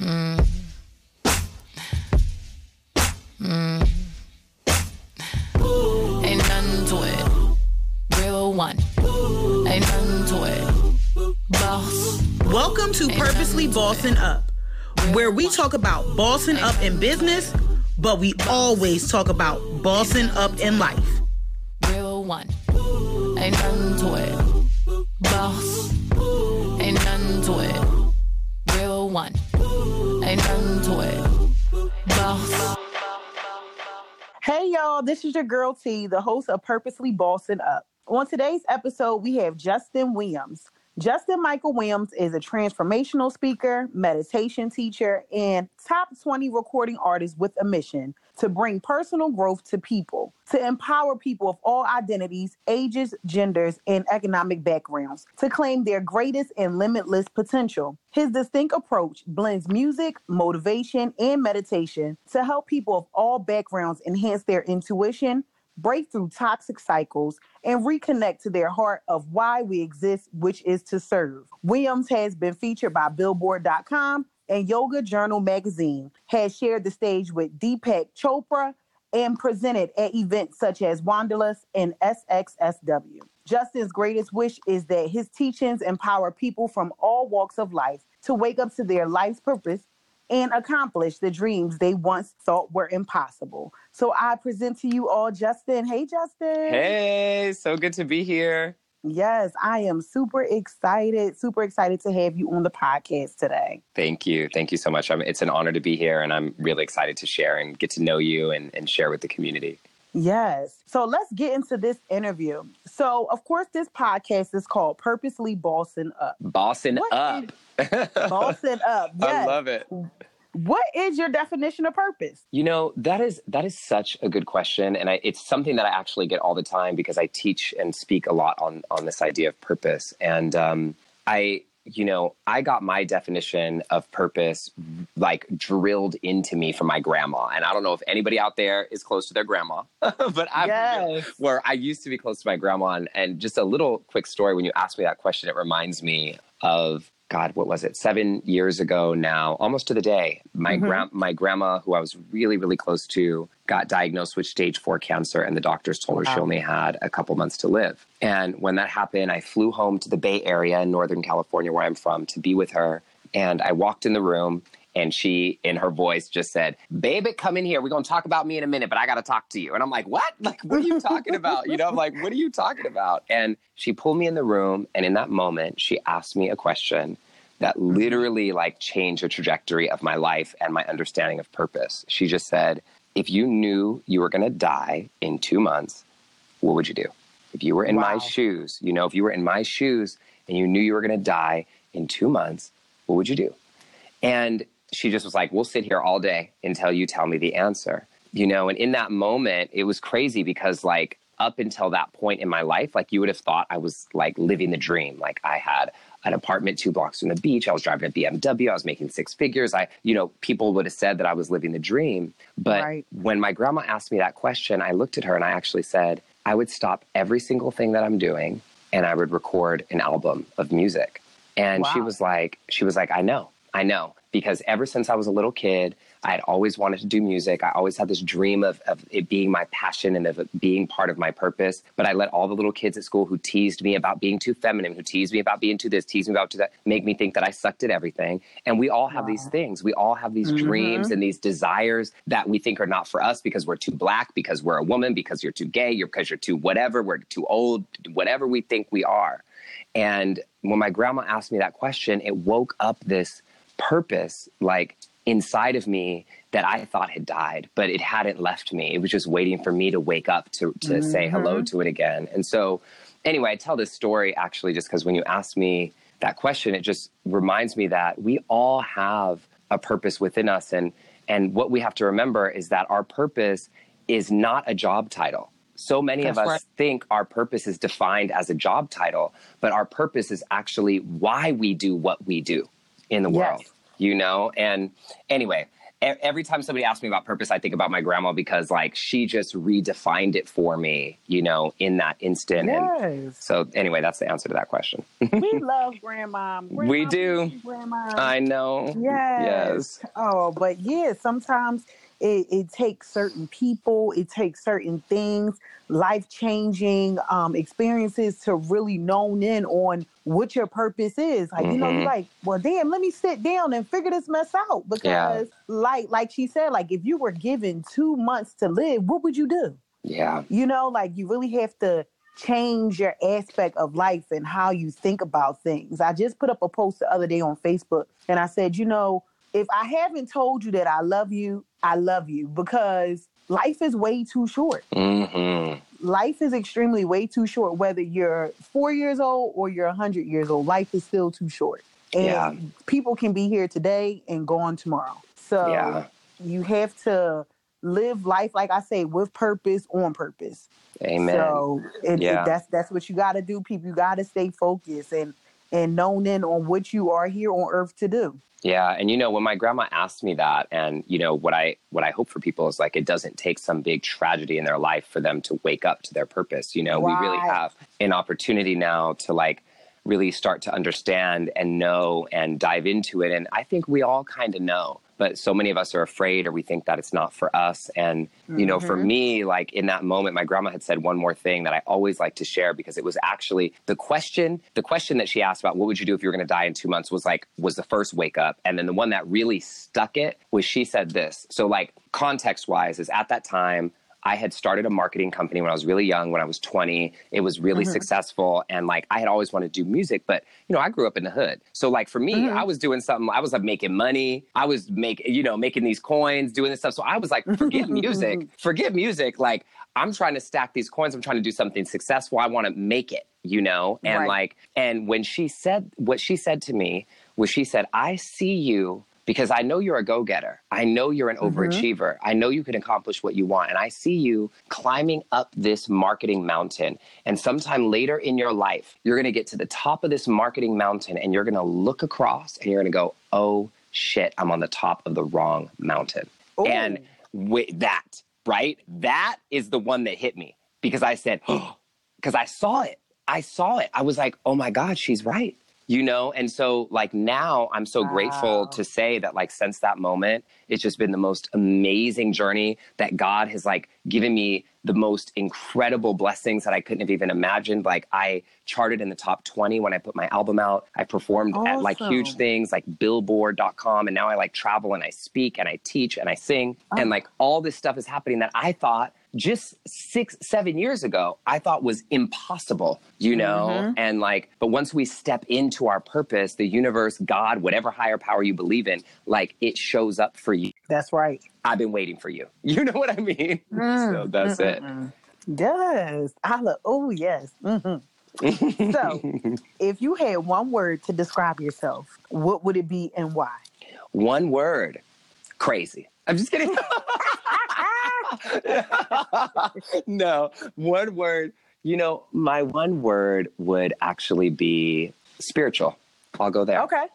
Mm. Ain't nothing to it. Real one. Ain't nothing to it. Boss. Welcome to Purposely Bossing Up, where we talk about bossing up in business, but we always talk about bossing up in life. Real one. Ain't nothing to it. Ain't nothing to it. Boss. Hey y'all, this is your girl T, the host of Purposely Bossing Up. On today's episode, we have Justin Williams. Justin Michael Williams is a transformational speaker, meditation teacher, and top 20 recording artist with a mission to bring personal growth to people, to empower people of all identities, ages, genders, and economic backgrounds to claim their greatest and limitless potential. His distinct approach blends music, motivation, and meditation to help people of all backgrounds enhance their intuition, break through toxic cycles, and reconnect to their heart of why we exist, which is to serve. Williams has been featured by Billboard.com and Yoga Journal magazine, has shared the stage with Deepak Chopra, and presented at events such as Wanderlust and SXSW. Justin's greatest wish is that his teachings empower people from all walks of life to wake up to their life's purpose and accomplish the dreams they once thought were impossible. So I present to you all Justin. Hey, Justin. Hey, so good to be here. Yes, I am super excited, super excited to have you on the podcast today. Thank you. Thank you so much. I'm, it's an honor to be here, and I'm really excited to share and get to know you and, and share with the community. Yes. So let's get into this interview. So, of course, this podcast is called Purposely Bossing Up. Bossing What up. Bossing Up. Yes. I love it. What is your definition of purpose? You know that is that is such a good question, and I, it's something that I actually get all the time because I teach and speak a lot on on this idea of purpose. And um, I, you know, I got my definition of purpose like drilled into me from my grandma. And I don't know if anybody out there is close to their grandma, but I'm Yes. where I used to be close to my grandma. And, and just a little quick story when you asked me that question, it reminds me of God, what was it? Seven years ago now, almost to the day. My Mhm. grand my grandma, who I was really, really close to, got diagnosed with stage four cancer, and the doctors told her she only had a couple months to live. And when that happened, I flew home to the Bay Area in Northern California, where I'm from, to be with her. And I walked in the room, and she, in her voice, just said, "Baby, come in here. We're gonna talk about me in a minute, but I gotta talk to you." And I'm like, "What? Like, what are you talking about?" You know, I'm like, "What are you talking about?" And she pulled me in the room, and in that moment, she asked me a question that literally like changed the trajectory of my life and my understanding of purpose. She just said, "If you knew you were gonna die in two months, what would you do? If you were in my shoes, you know, if you were in my shoes and you knew you were gonna die in two months, what would you do?" And she just was like, We'll sit here all day until you tell me the answer. You know, and in that moment, it was crazy because, like, up until that point in my life, like, you would have thought I was like living the dream. Like, I had an apartment two blocks from the beach. I was driving a BMW. I was making six figures. I, you know, people would have said that I was living the dream. But Right. when my grandma asked me that question, I looked at her and I actually said, I would stop every single thing that I'm doing and I would record an album of music. And she was like, she was like, I know, I know. Because ever since I was a little kid, I had always wanted to do music. I always had this dream of, of it being my passion and of it being part of my purpose. But I let all the little kids at school who teased me about being too feminine, who teased me about being too this, teased me about too that, make me think that I sucked at everything. And we all have these things. We all have these Mhm. dreams and these desires that we think are not for us because we're too black, because we're a woman, because you're too gay, you're because you're too whatever, we're too old, whatever we think we are. And when my grandma asked me that question, it woke up this purpose like inside of me that I thought had died, but it hadn't left me. It was just waiting for me to wake up to, to say hello mm-hmm. to it again. And so, anyway, I tell this story actually just because when you asked me that question, it just reminds me that we all have a purpose within us. And, and what we have to remember is that our purpose is not a job title. So many of us right. think our purpose is defined as a job title, but our purpose is actually why we do what we do in the Yes. world, you know? And anyway, every time somebody asks me about purpose, I think about my grandma because like she just redefined it for me, you know, in that instant. And Yes. so anyway, that's the answer to that question. we love grandma. We do. Grandma. I know. Yes. Yes. Oh, but yeah, sometimes it, it takes certain people, it takes certain things, life changing um, experiences to really known in on what your purpose is. Like, you know, you're Mhm. like, well, damn, let me sit down and figure this mess out. Because, like, like she said, like, if you were given two months to live, what would you do? Yeah. You know, like you really have to change your aspect of life and how you think about things. I just put up a post the other day on Facebook and I said, you know, if I haven't told you that I love you, I love you because life is way too short. hmm Life is extremely way too short, whether you're four years old or you're 100 years old. Life is still too short. And Yeah. people can be here today and gone tomorrow. So Yeah. you have to live life, like I say, with purpose, on purpose. Amen. So it, it- that's that's what you got to do, people. You got to stay focused and and known in on what you are here on earth to do. Yeah, and you know when my grandma asked me that, and you know what I what I hope for people is like it doesn't take some big tragedy in their life for them to wake up to their purpose. You know, we really have an opportunity now to like really start to understand and know and dive into it. And I think we all kind of know, but so many of us are afraid or we think that it's not for us. And you know, for Mhm. me, like in that moment, my grandma had said one more thing that I always like to share because it was actually the question, the question that she asked about what would you do if you were going to die in two months was like, was the first wake up. And then the one that really stuck it was she said this. So, like, context wise, is at that time, I had started a marketing company when I was really young, when I was 20. It was really Mhm. successful. And like, I had always wanted to do music, but you know, I grew up in the hood. So like for me, Mhm. I was doing something, I was like making money. I was making, you know, making these coins, doing this stuff. So I was like, forget music, forget music. Like, I'm trying to stack these coins. I'm trying to do something successful. I want to make it, you know? And Right. like, and when she said, what she said to me was she said, I see you because I know you're a go getter. I know you're an Mhm. overachiever. I know you can accomplish what you want. And I see you climbing up this marketing mountain. And sometime later in your life, you're going to get to the top of this marketing mountain and you're going to look across and you're going to go, oh shit, I'm on the top of the wrong mountain. Ooh. And with that, right? That is the one that hit me because I said, because I saw it. I saw it. I was like, oh my God, she's right. You know, and so like now I'm so grateful to say that like since that moment, it's just been the most amazing journey that God has like given me the most incredible blessings that I couldn't have even imagined. Like I charted in the top 20 when I put my album out. I performed at like huge things like billboard.com and now I like travel and I speak and I teach and I sing Oh. and like all this stuff is happening that I thought just six, seven years ago, I thought was impossible, you know? Mhm. And like, but once we step into our purpose, the universe, God, whatever higher power you believe in, like it shows up for you. That's right. I've been waiting for you. You know what I mean? Mm, So that's it. mm-mm-mm. Yes. I love, oh, yes. hmm So, if you had one word to describe yourself, what would it be and why? One word crazy. I'm just kidding. no, one word. You know, my one word would actually be spiritual. I'll go there. Okay.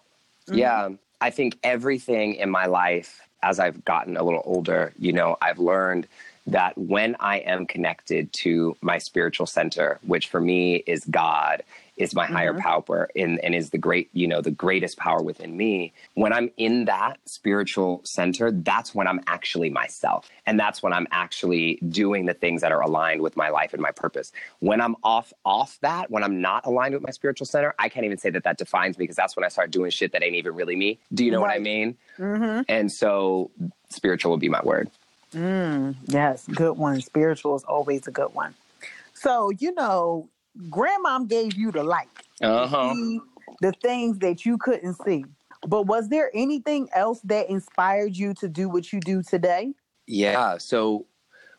Mhm. Yeah. I think everything in my life, as I've gotten a little older, you know, I've learned that when I am connected to my spiritual center, which for me is God, is my higher Mhm. power and, and is the great, you know, the greatest power within me. When I'm in that spiritual center, that's when I'm actually myself. And that's when I'm actually doing the things that are aligned with my life and my purpose. When I'm off off that, when I'm not aligned with my spiritual center, I can't even say that that defines me because that's when I start doing shit that ain't even really me. Do you know what I mean? Mm-hmm. And so spiritual would be my word. Mm, yes, good one. Spiritual is always a good one. So, you know, grandmom gave you the light, Uh-huh. the things that you couldn't see. But was there anything else that inspired you to do what you do today? Yeah. So,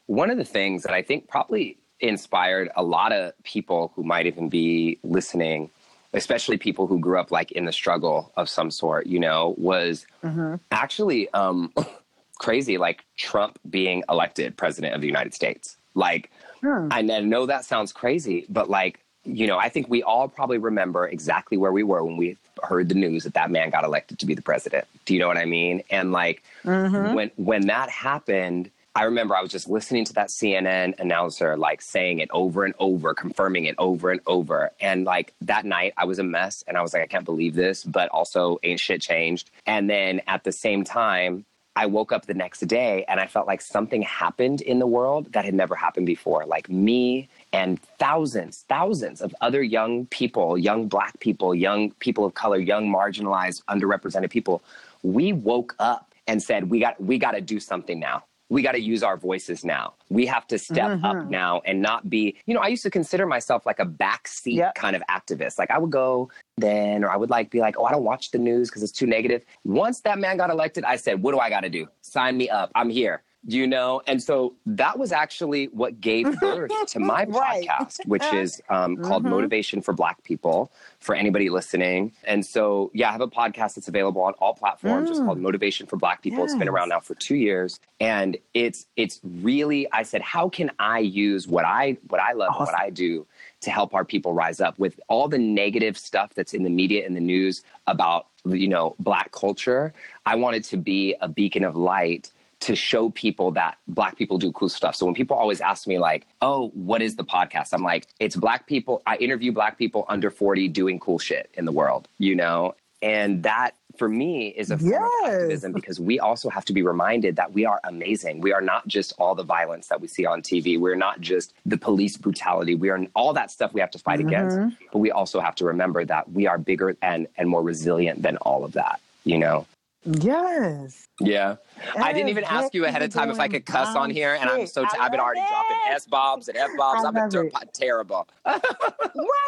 one of the things that I think probably inspired a lot of people who might even be listening, especially people who grew up like in the struggle of some sort, you know, was Mm-hmm. actually um, crazy like Trump being elected president of the United States. Like, Hmm. I know that sounds crazy, but like, you know, I think we all probably remember exactly where we were when we heard the news that that man got elected to be the president. Do you know what I mean? And like mm-hmm. when when that happened, I remember I was just listening to that CNN announcer like saying it over and over, confirming it over and over. And like that night I was a mess and I was like, I can't believe this, but also ain't shit changed. And then at the same time, I woke up the next day and I felt like something happened in the world that had never happened before. Like me and thousands, thousands of other young people, young black people, young people of color, young marginalized, underrepresented people, we woke up and said, we got, we got to do something now we got to use our voices now. We have to step mm-hmm. up now and not be, you know, I used to consider myself like a backseat yep. kind of activist. Like I would go then, or I would like be like, oh, I don't watch the news because it's too negative. Once that man got elected, I said, what do I got to do? Sign me up. I'm here you know and so that was actually what gave birth to my right. podcast which is um, called mm-hmm. motivation for black people for anybody listening and so yeah i have a podcast that's available on all platforms mm. it's called motivation for black people yes. it's been around now for two years and it's it's really i said how can i use what i what i love awesome. what i do to help our people rise up with all the negative stuff that's in the media and the news about you know black culture i wanted to be a beacon of light to show people that black people do cool stuff. So when people always ask me like, "Oh, what is the podcast?" I'm like, "It's black people. I interview black people under 40 doing cool shit in the world, you know?" And that for me is a form yes. of activism because we also have to be reminded that we are amazing. We are not just all the violence that we see on TV. We're not just the police brutality. We are all that stuff we have to fight mm-hmm. against. But we also have to remember that we are bigger and and more resilient than all of that, you know? Yes. Yeah. I didn't even ask you ahead of time if I could cuss on here, and I'm so t- I've been already dropping s bombs and f bombs. I've been ter- terrible. what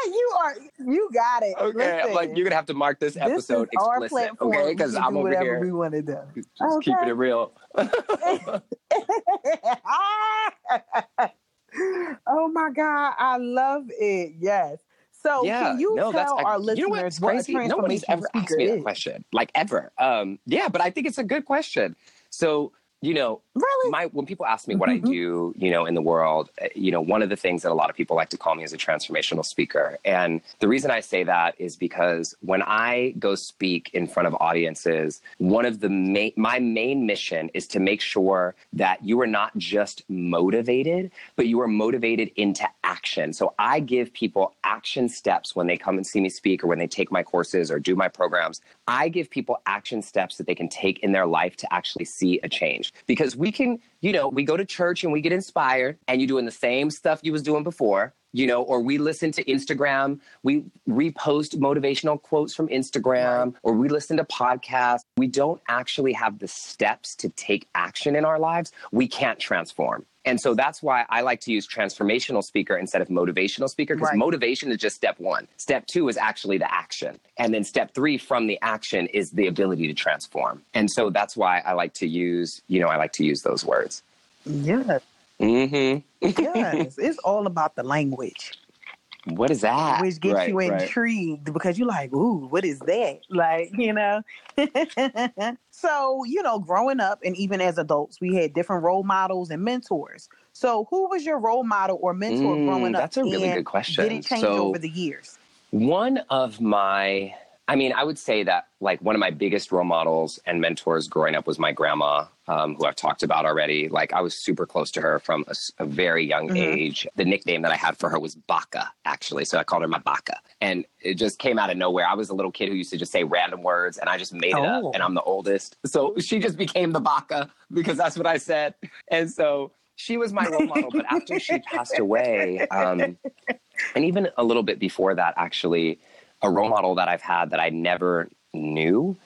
you are? You got it. Okay, Listen, I'm like you're gonna have to mark this episode this explicit, okay? Because I'm over here. We want to do. Just okay. keeping it real. oh my god, I love it. Yes. So yeah, can you no, tell our listeners you know what's crazy? what Nobody's ever asked me that question, like ever. Um, yeah, but I think it's a good question. So you know, really? my when people ask me what mm-hmm. I do, you know, in the world, eh, you know, one of the things that a lot of people like to call me is a transformational speaker. And the reason I say that is because when I go speak in front of audiences, one of the main my main mission is to make sure that you are not just motivated, but you are motivated into action. So I give people action steps when they come and see me speak or when they take my courses or do my programs. I give people action steps that they can take in their life to actually see a change because we can, you know, we go to church and we get inspired and you're doing the same stuff you was doing before, you know, or we listen to Instagram, we repost motivational quotes from Instagram, or we listen to podcasts. We don't actually have the steps to take action in our lives. We can't transform. And so that's why I like to use transformational speaker instead of motivational speaker because right. motivation is just step one. Step two is actually the action. And then step three from the action is the ability to transform. And so that's why I like to use, you know, I like to use those words. Yes. Mm-hmm. yes. It's all about the language. What is that? Which gets right, you intrigued right. because you're like, ooh, what is that? Like, you know. so, you know, growing up and even as adults, we had different role models and mentors. So, who was your role model or mentor mm, growing up? That's a really good question. Did it change so, over the years? One of my I mean, I would say that like one of my biggest role models and mentors growing up was my grandma, um, who I've talked about already. Like I was super close to her from a, a very young mm-hmm. age. The nickname that I had for her was Baka, actually. So I called her my Baka. And it just came out of nowhere. I was a little kid who used to just say random words and I just made it oh. up and I'm the oldest. So she just became the Baka because that's what I said. And so she was my role model. But after she passed away, um, and even a little bit before that, actually, a role model that I've had that I never knew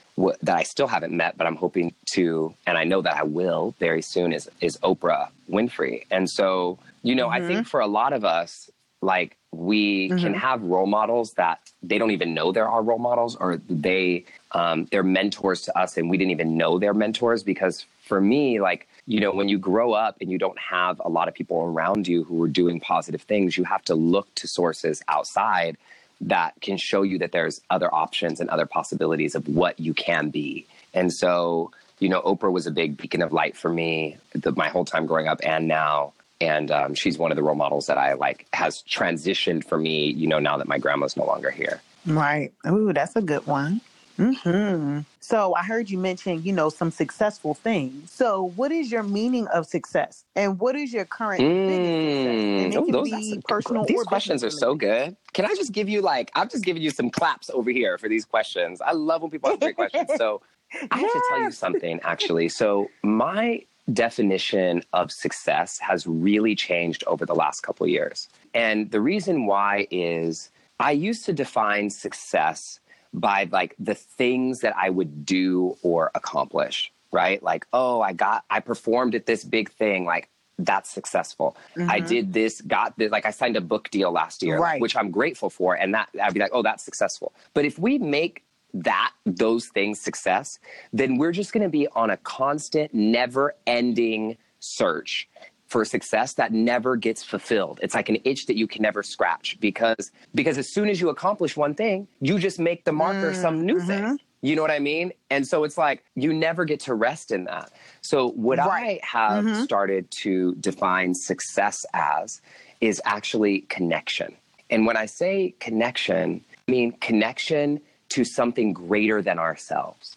that I still haven't met, but I'm hoping to, and I know that I will very soon is is Oprah Winfrey. And so, you know, mm-hmm. I think for a lot of us, like we mm-hmm. can have role models that they don't even know there are role models, or they um, they're mentors to us, and we didn't even know they're mentors. Because for me, like you know, when you grow up and you don't have a lot of people around you who are doing positive things, you have to look to sources outside that can show you that there's other options and other possibilities of what you can be. And so, you know, Oprah was a big beacon of light for me the, my whole time growing up and now. And um, she's one of the role models that I like has transitioned for me, you know, now that my grandma's no longer here. Right. Ooh, that's a good one. Hmm So I heard you mention, you know, some successful things. So what is your meaning of success, and what is your current Mm. it Oh, can those, a- personal these questions are so good. Can I just give you like I'm just giving you some claps over here for these questions. I love when people ask great questions. So I have to tell you something actually. So my definition of success has really changed over the last couple of years. And the reason why is I used to define success by like the things that I would do or accomplish, right? Like, oh, I got I performed at this big thing, like that's successful. I Mhm. did this, got this, like I signed a book deal last year, Right. which I'm grateful for. And that I'd be like, oh, that's successful. But if we make that, those things success, then we're just gonna be on a constant, never ending search for success that never gets fulfilled. It's like an itch that you can never scratch because because as soon as you accomplish one thing, you just make the marker some new mhm. thing. You know what I mean? And so it's like you never get to rest in that. So what Right. I have Mhm. started to define success as is actually connection. And when I say connection, I mean connection to something greater than ourselves.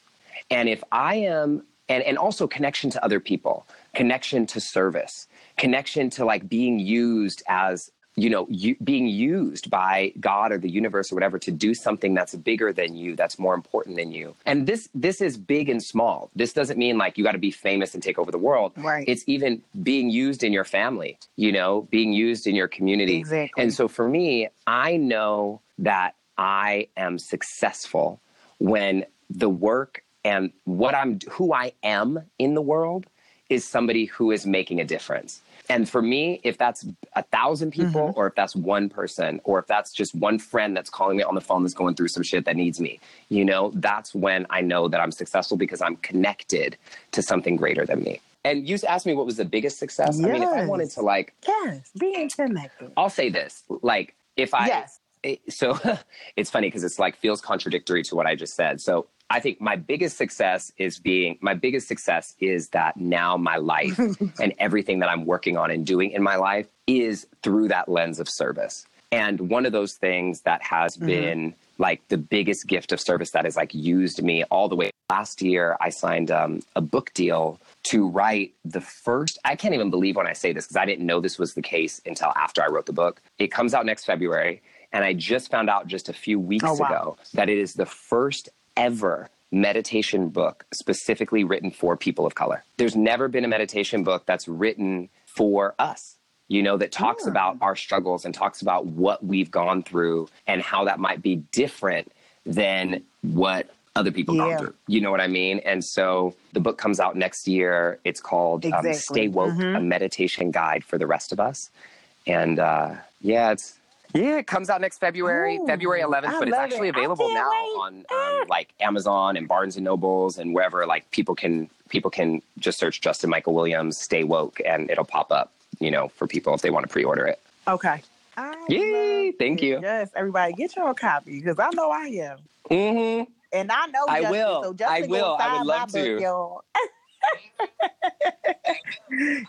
And if I am, and, and also connection to other people, connection to service, connection to like being used as, you know, you, being used by God or the universe or whatever to do something that's bigger than you, that's more important than you. And this this is big and small. This doesn't mean like you got to be famous and take over the world. Right. It's even being used in your family, you know, being used in your community. Exactly. And so for me, I know that I am successful when the work and what I'm who I am in the world is somebody who is making a difference. And for me, if that's a thousand people, mm-hmm. or if that's one person, or if that's just one friend that's calling me on the phone that's going through some shit that needs me, you know, that's when I know that I'm successful because I'm connected to something greater than me. And you asked me what was the biggest success. I mean, if I wanted to like Yes, being connected. I'll say this: like, if I Yes. it- so it's funny because it's like feels contradictory to what I just said. So I think my biggest success is being my biggest success is that now my life and everything that I'm working on and doing in my life is through that lens of service. And one of those things that has been like the biggest gift of service that has like used me all the way. Last year, I signed um, a book deal to write the first. I can't even believe when I say this because I didn't know this was the case until after I wrote the book. It comes out next February, and I just found out just a few weeks Oh, wow. ago that it is the first ever meditation book specifically written for people of color. There's never been a meditation book that's written for us, you know, that talks Hmm. about our struggles and talks about what we've gone through and how that might be different than what other people Yeah. gone through. You know what I mean? And so the book comes out next year. It's called um, Stay Woke, Mhm. a meditation guide for the rest of us. And uh, yeah, it's yeah, it comes out next February, Ooh, February 11th, I but it's actually it. Available now wait. on um, like Amazon and Barnes and Nobles and wherever like people can people can just search Justin Michael Williams Stay Woke and it'll pop up, you know, for people if they want to pre-order it. Okay. I Yay, thank it. you. Yes, everybody, get your copy because I know I am. Mhm. And I know I Justin, will. So Justin I will. I would my love book, to. y'all.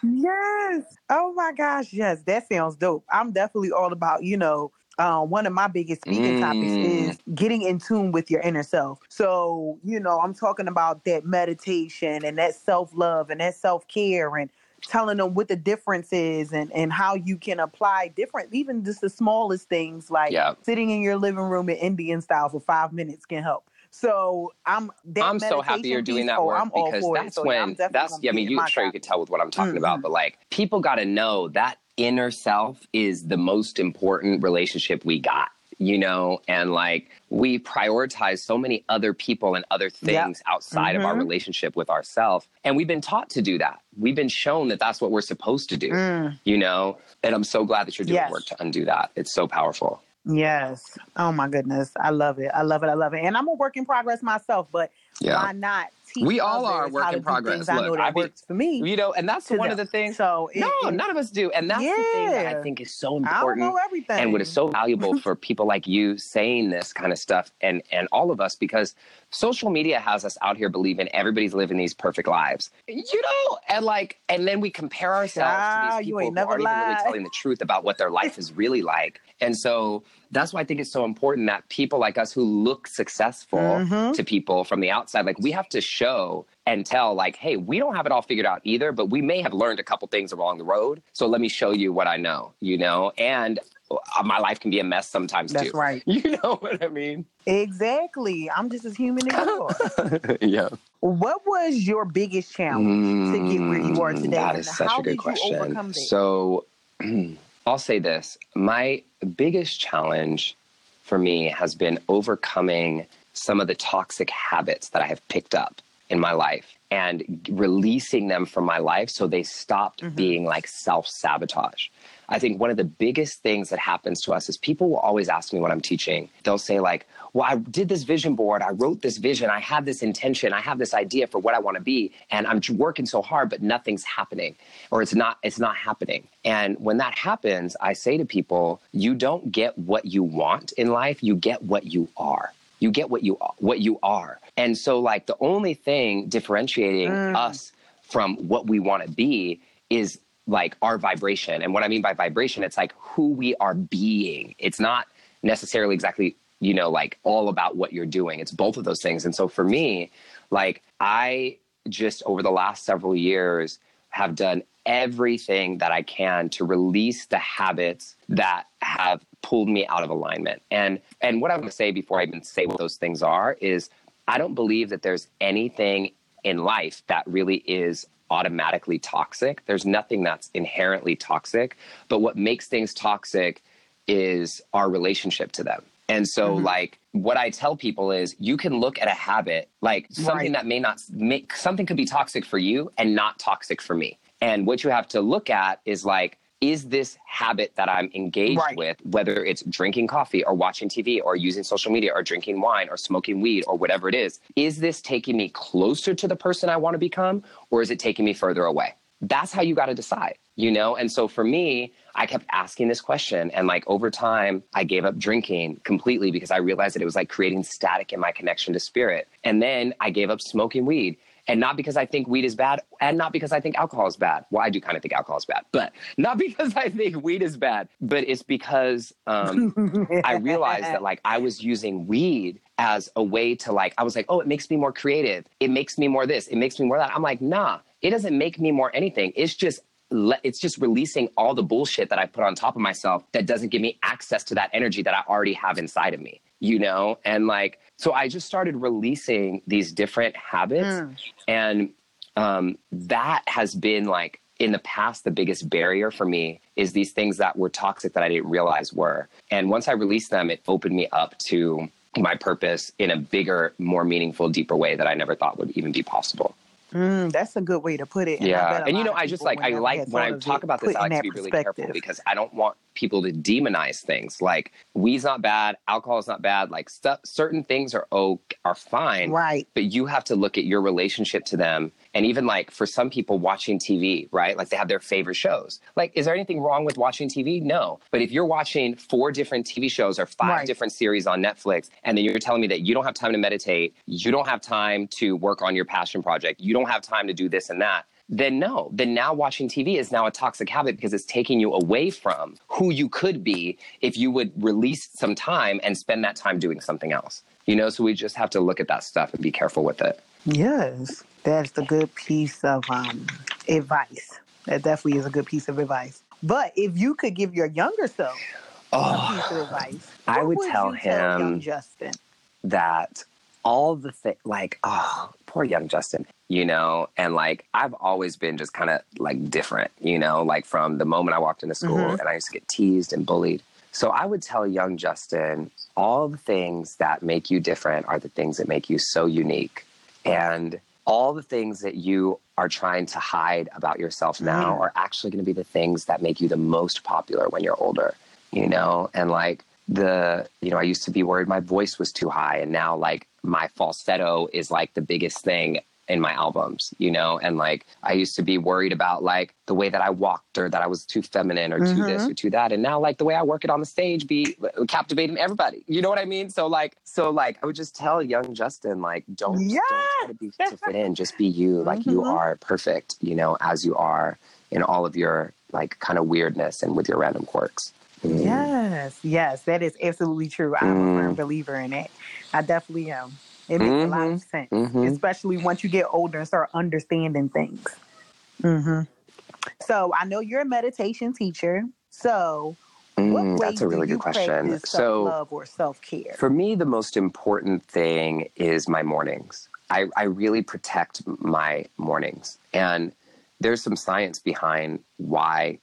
yes. Oh my gosh. Yes, that sounds dope. I'm definitely all about, you know, uh, one of my biggest speaking topics Mm. is getting in tune with your inner self. So, you know, I'm talking about that meditation and that self love and that self care and telling them what the difference is and, and how you can apply different, even just the smallest things like Yeah. sitting in your living room in Indian style for five minutes can help. So I'm that I'm so happy you're doing that oh, work all because for it. that's So, when that's yeah. I mean, you sure you could tell with what I'm talking Mhm. about, but like people got to know that inner self is the most important relationship we got. You know, and like we prioritize so many other people and other things outside of our Mhm. relationship with ourselves, and we've been taught to do that. We've been shown that that's what we're supposed to do. Mm, You know, and I'm so glad that you're doing Yes. work to undo that. It's so powerful. Yes. Oh my goodness. I love it. I love it. I love it. And I'm a work in progress myself, but Yeah. why not teach We all are work in progress. things I know Look, that I be- works for me. You know, and that's one them. of the things. So it, no, it- none of us do, and that's the thing that I think is so important. I know everything. and what is so valuable for people like you saying this kind of stuff and and all of us because social media has us out here believing everybody's living these perfect lives. You know, and like, and then we compare ourselves to these people who aren't even really telling the truth about what their life is really like. And so that's why I think it's so important that people like us who look successful Mhm. to people from the outside, like we have to show and tell, like, hey, we don't have it all figured out either, but we may have learned a couple things along the road. So let me show you what I know, you know? And uh, my life can be a mess sometimes That's too. That's right. You know what I mean? Exactly. I'm just as human as you are. yeah. what was your biggest challenge to get where you are Mm, today? That is such a good question. you overcome that? So I'll say this my biggest challenge for me has been overcoming some of the toxic habits that I have picked up in my life and releasing them from my life so they stopped Mm-hmm. being like self sabotage. I think one of the biggest things that happens to us is people will always ask me when I'm teaching, they'll say, like, well, I did this vision board, I wrote this vision, I have this intention, I have this idea for what I want to be, and I'm working so hard, but nothing's happening, or it's not, it's not happening. And when that happens, I say to people, you don't get what you want in life, you get what you are. You get what you what you are. And so like the only thing differentiating mm. us from what we want to be is like our vibration. And what I mean by vibration, it's like who we are being. It's not necessarily exactly, you know, like all about what you're doing. It's both of those things. And so for me, like I just over the last several years have done everything that I can to release the habits that have pulled me out of alignment. And and what I'm going to say before I even say what those things are is I don't believe that there's anything in life that really is automatically toxic. There's nothing that's inherently toxic, but what makes things toxic is our relationship to them. And so mm-hmm. like what I tell people is you can look at a habit like something Right. that may not make something could be toxic for you and not toxic for me. And what you have to look at is like is this habit that I'm engaged Right. with, whether it's drinking coffee or watching TV or using social media or drinking wine or smoking weed or whatever it is, is this taking me closer to the person I want to become or is it taking me further away? That's how you got to decide, you know? And so for me, I kept asking this question. And like over time, I gave up drinking completely because I realized that it was like creating static in my connection to spirit. And then I gave up smoking weed. And not because I think weed is bad and not because I think alcohol is bad. Well, I do kind of think alcohol is bad, but not because I think weed is bad, but it's because um, I realized that like I was using weed as a way to like, I was like, oh, it makes me more creative. It makes me more this. It makes me more that. I'm like, nah, it doesn't make me more anything. It's just it's just releasing all the bullshit that I put on top of myself that doesn't give me access to that energy that I already have inside of me, you know? And like, so I just started releasing these different habits. And um, that has been like, in the past, the biggest barrier for me is these things that were toxic that I didn't realize were. And once I released them, it opened me up to my purpose in a bigger, more meaningful, deeper way that I never thought would even be possible. Mm, that's a good way to put it. and Yeah, and you know, I just like I like when I talk it about this, I like to be really careful because I don't want people to demonize things. Like weed's not bad, alcohol is not bad. Like stuff, certain things are oh are fine, Right. but you have to look at your relationship to them. And even like for some people watching TV, right? Like they have their favorite shows. Like, is there anything wrong with watching TV? No. But if you're watching four different TV shows or five Right. different series on Netflix, and then you're telling me that you don't have time to meditate, you don't have time to work on your passion project, you don't have time to do this and that, then no. Then now watching TV is now a toxic habit because it's taking you away from who you could be if you would release some time and spend that time doing something else. You know, so we just have to look at that stuff and be careful with it. Yes, that's a good piece of um, advice. That definitely is a good piece of advice. But if you could give your younger self a Oh, piece of advice, I what would tell you tell young him- Justin. that all the thing like oh poor young justin you know and like i've always been just kind of like different you know like from the moment i walked into school Mhm. and i used to get teased and bullied so i would tell young justin all the things that make you different are the things that make you so unique and all the things that you are trying to hide about yourself now Mm. are actually going to be the things that make you the most popular when you're older you know and like the you know i used to be worried my voice was too high and now like my falsetto is like the biggest thing in my albums, you know? And like I used to be worried about like the way that I walked or that I was too feminine or mm-hmm. too this mm-hmm. or too that. And now like the way I work it on the stage be captivating everybody. You know what I mean? So like so like I would just tell young Justin, like, don't, don't try to be to fit in, just be you. Like mm-hmm. you are perfect, you know, as you are in all of your like kind of weirdness and with your random quirks. Mm. Yes, yes, that is absolutely true. I'm mm. a firm mm. believer in it. I definitely am. It makes mm-hmm. a lot of mm-hmm. sense, mm-hmm. especially once you get older and start understanding things. Mm-hmm. So I know you're a meditation teacher. So Mm, that's a really good question. So, love or self care. For me, the most important thing is my mornings. I, I really protect my mornings, and there's some science behind why,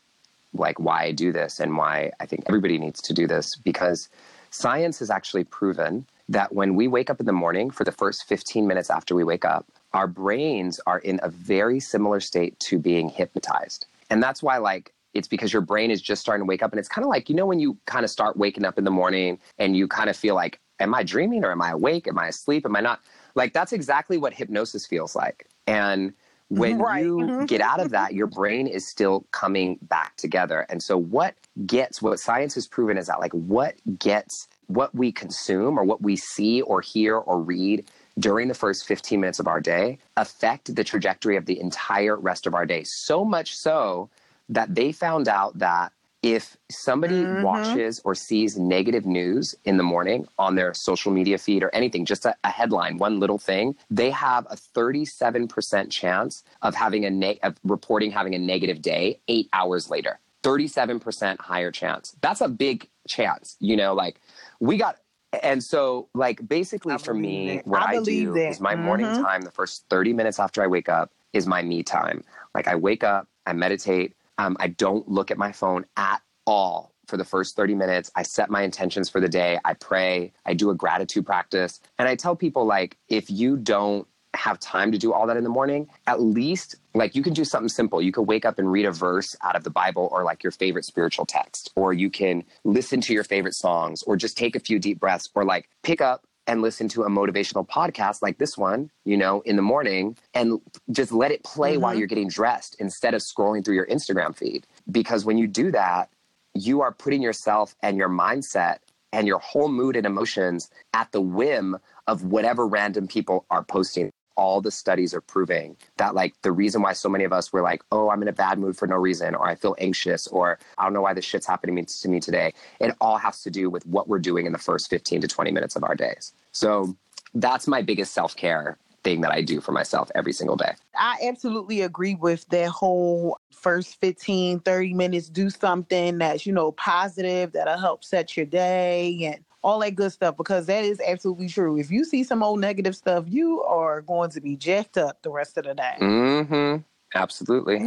like why I do this, and why I think everybody needs to do this because science has actually proven that when we wake up in the morning for the first 15 minutes after we wake up, our brains are in a very similar state to being hypnotized. And that's why, like, it's because your brain is just starting to wake up. And it's kind of like, you know, when you kind of start waking up in the morning and you kind of feel like, am I dreaming or am I awake? Am I asleep? Am I not? Like, that's exactly what hypnosis feels like. And when right. you mm-hmm. get out of that, your brain is still coming back together. And so, what gets what science has proven is that, like, what gets what we consume or what we see or hear or read during the first 15 minutes of our day affect the trajectory of the entire rest of our day. So much so that they found out that if somebody mm-hmm. watches or sees negative news in the morning on their social media feed or anything, just a, a headline, one little thing, they have a 37% chance of having a ne- of reporting having a negative day eight hours later. 37% higher chance. That's a big chance. You know, like we got and so like basically for me it. what i, I do it. is my mm-hmm. morning time the first 30 minutes after i wake up is my me time like i wake up i meditate um, I don't look at my phone at all for the first 30 minutes. I set my intentions for the day. I pray. I do a gratitude practice. And I tell people, like, if you don't have time to do all that in the morning, at least like you can do something simple. You can wake up and read a verse out of the Bible or like your favorite spiritual text, or you can listen to your favorite songs, or just take a few deep breaths, or like pick up and listen to a motivational podcast like this one, you know, in the morning and just let it play mm-hmm. while you're getting dressed instead of scrolling through your Instagram feed. Because when you do that, you are putting yourself and your mindset and your whole mood and emotions at the whim of whatever random people are posting all the studies are proving that like the reason why so many of us were like, oh, I'm in a bad mood for no reason, or I feel anxious, or I don't know why this shit's happening to me today. It all has to do with what we're doing in the first 15 to 20 minutes of our days. So that's my biggest self care thing that I do for myself every single day. I absolutely agree with that whole first 15, 30 minutes, do something that's, you know, positive that'll help set your day and all that good stuff because that is absolutely true. If you see some old negative stuff, you are going to be jacked up the rest of the day. Mm-hmm. Absolutely.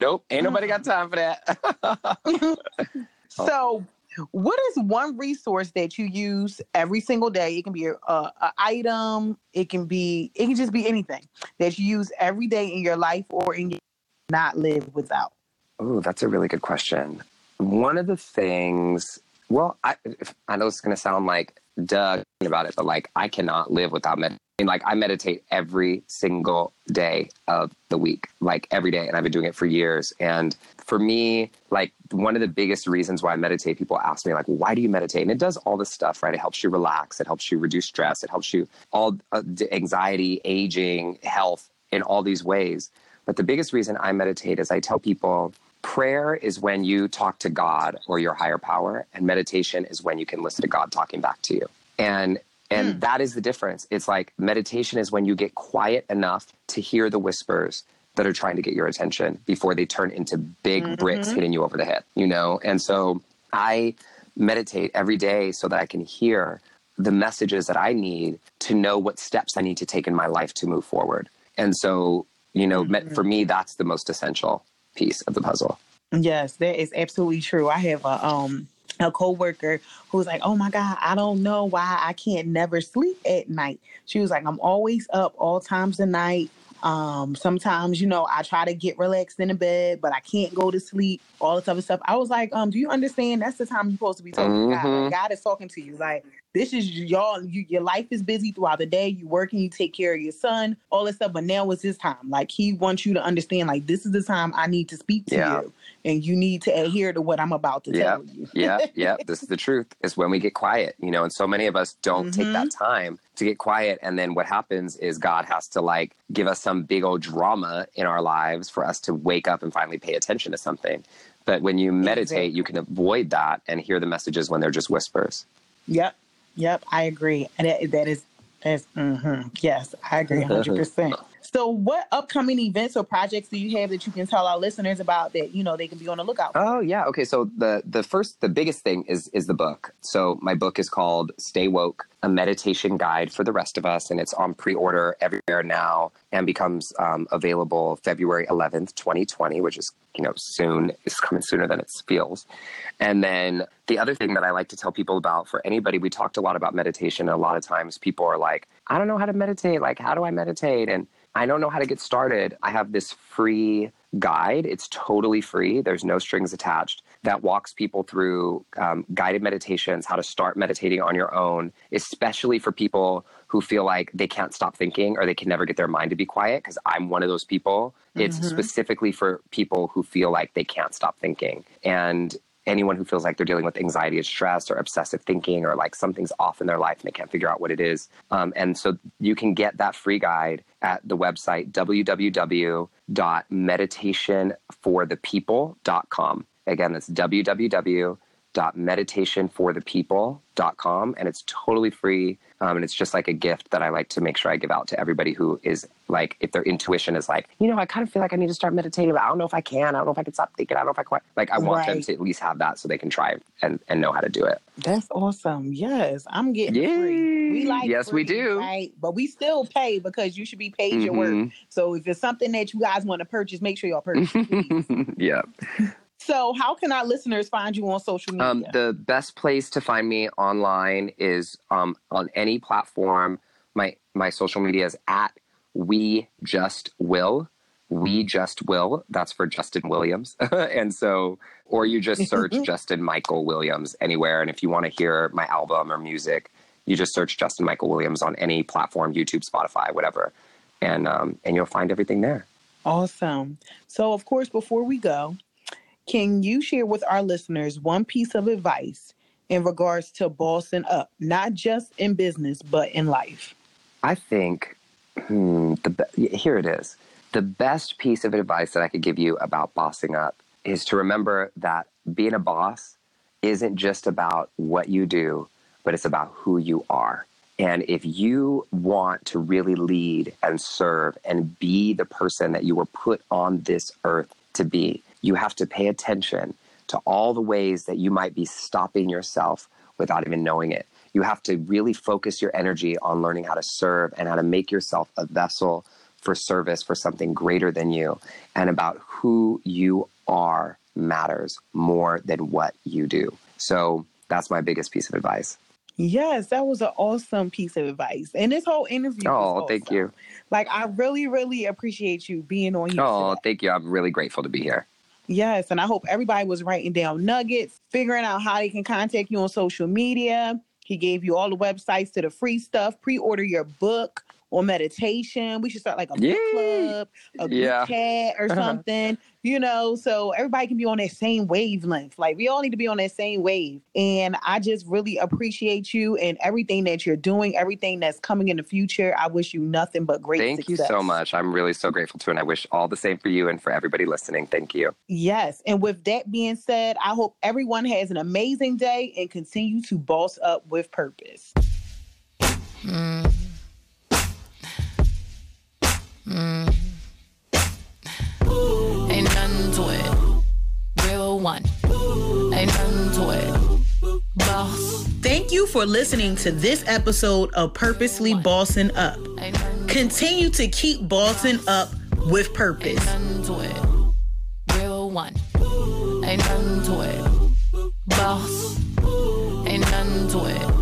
Nope. Ain't nobody got time for that. so, what is one resource that you use every single day? It can be a, a, item. It can be. It can just be anything that you use every day in your life or in your not live without. Oh, that's a really good question. One of the things well, I I know it's going to sound like Doug about it, but like I cannot live without meditating. Like I meditate every single day of the week, like every day, and I've been doing it for years. And for me, like one of the biggest reasons why I meditate, people ask me like, "Why do you meditate?" And it does all this stuff, right? It helps you relax, it helps you reduce stress, it helps you all uh, anxiety, aging, health in all these ways. But the biggest reason I meditate is I tell people prayer is when you talk to God or your higher power, and meditation is when you can listen to God talking back to you. And and mm. that is the difference. It's like meditation is when you get quiet enough to hear the whispers that are trying to get your attention before they turn into big mm-hmm. bricks hitting you over the head, you know? And so I meditate every day so that I can hear the messages that I need to know what steps I need to take in my life to move forward. And so, you know, mm-hmm. for me, that's the most essential piece of the puzzle. Yes, that is absolutely true. I have a um a coworker who's like, "Oh my god, I don't know why I can't never sleep at night." She was like, "I'm always up all times of night. Um, sometimes, you know, I try to get relaxed in the bed, but I can't go to sleep. All this other stuff." I was like, "Um, do you understand? That's the time you're supposed to be talking mm-hmm. to God. Like, mm-hmm. God is talking to you. Like, this is y'all. You, your life is busy throughout the day. You working, you take care of your son, all this stuff. But now is his time. Like he wants you to understand. Like this is the time I need to speak to Yeah. you, and you need to adhere to what I'm about to Yeah. tell you. yeah, yeah. This is the truth. Is when we get quiet, you know, and so many of us don't take that mm-hmm. time to get quiet, and then what happens is God has to like give us some big old drama in our lives for us to wake up and finally pay attention to something. But when you meditate, you can avoid that and hear the messages when they're just whispers. Yep. Yep. I agree. And that, that is, that's, hmm yes, I agree 100%. so, what upcoming events or projects do you have that you can tell our listeners about that, you know, they can be on the lookout for? Oh yeah. Okay. So the the first the biggest thing is is the book. So my book is called Stay Woke: A Meditation Guide for the Rest of Us, and it's on pre-order everywhere now and becomes um, available February 11th, 2020, which is you know soon. It's coming sooner than it feels. And then the other thing that I like to tell people about for anybody, we talked a lot about meditation. And a lot of times people are like, I don't know how to meditate. Like, how do I meditate? And I don't know how to get started. I have this free guide. It's totally free. There's no strings attached that walks people through um, guided meditations, how to start meditating on your own, especially for people who feel like they can't stop thinking or they can never get their mind to be quiet. Because I'm one of those people. It's specifically for people who feel like they can't stop thinking. And anyone who feels like they're dealing with anxiety or stress or obsessive thinking or like something's off in their life and they can't figure out what it is. Um, and so you can get that free guide at the website www.meditationforthepeople.com. Again, that's www.meditationforthepeople.com. And it's totally free. Um, and it's just like a gift that I like to make sure I give out to everybody who is like, if their intuition is like, you know, I kind of feel like I need to start meditating, but I don't know if I can. I don't know if I can stop thinking. I don't know if I quite like, I want them to at least have that so they can try and, and know how to do it. That's awesome. Yes, I'm getting Yay. free. We like Yes, we do. Right, but we still pay because you should be paid your work. Mhm. So if it's something that you guys want to purchase, make sure y'all purchase. it, yeah. So, how can our listeners find you on social media? Um, the best place to find me online is um, on any platform. My my social media is at we just will. We just will. That's for Justin Williams. and so, or you just search Justin Michael Williams anywhere. And if you want to hear my album or music, you just search Justin Michael Williams on any platform, YouTube, Spotify, whatever, and um, and you'll find everything there. Awesome. So, of course, before we go, can you share with our listeners one piece of advice in regards to bossing up, not just in business, but in life? I think hmm, the be- here it is. The best piece of advice that I could give you about bossing up is to remember that being a boss isn't just about what you do, but it's about who you are. And if you want to really lead and serve and be the person that you were put on this earth to be, you have to pay attention to all the ways that you might be stopping yourself without even knowing it. You have to really focus your energy on learning how to serve and how to make yourself a vessel for service for something greater than you. And about who you are matters more than what you do. So that's my biggest piece of advice. Yes, that was an awesome piece of advice. And this whole interview. Oh, thank you. Like, I really, really appreciate you being on here. Oh, today. thank you. I'm really grateful to be here. Yes, and I hope everybody was writing down nuggets, figuring out how they can contact you on social media. He gave you all the websites to the free stuff. Pre-order your book on meditation. We should start like a book Yay. club, a group Yeah. chat or something, you know, so everybody can be on that same wavelength. Like we all need to be on that same wave. And I just really appreciate you and everything that you're doing, everything that's coming in the future. I wish you nothing but great Thank you so much. I'm really so grateful too. And I wish all the same for you and for everybody listening. Thank you. Yes. And with that being said, I hope everyone has an amazing day and continue to boss up with purpose. Mm. Mm. Ain't nothing to it. Real one. Ain't nothing to it. Boss. Thank you for listening to this episode of Purposely Bossing Up. Continue to keep bossing up with purpose. nothing to it. Real one. Ain't nothing to it. Boss. Ain't nothing to it.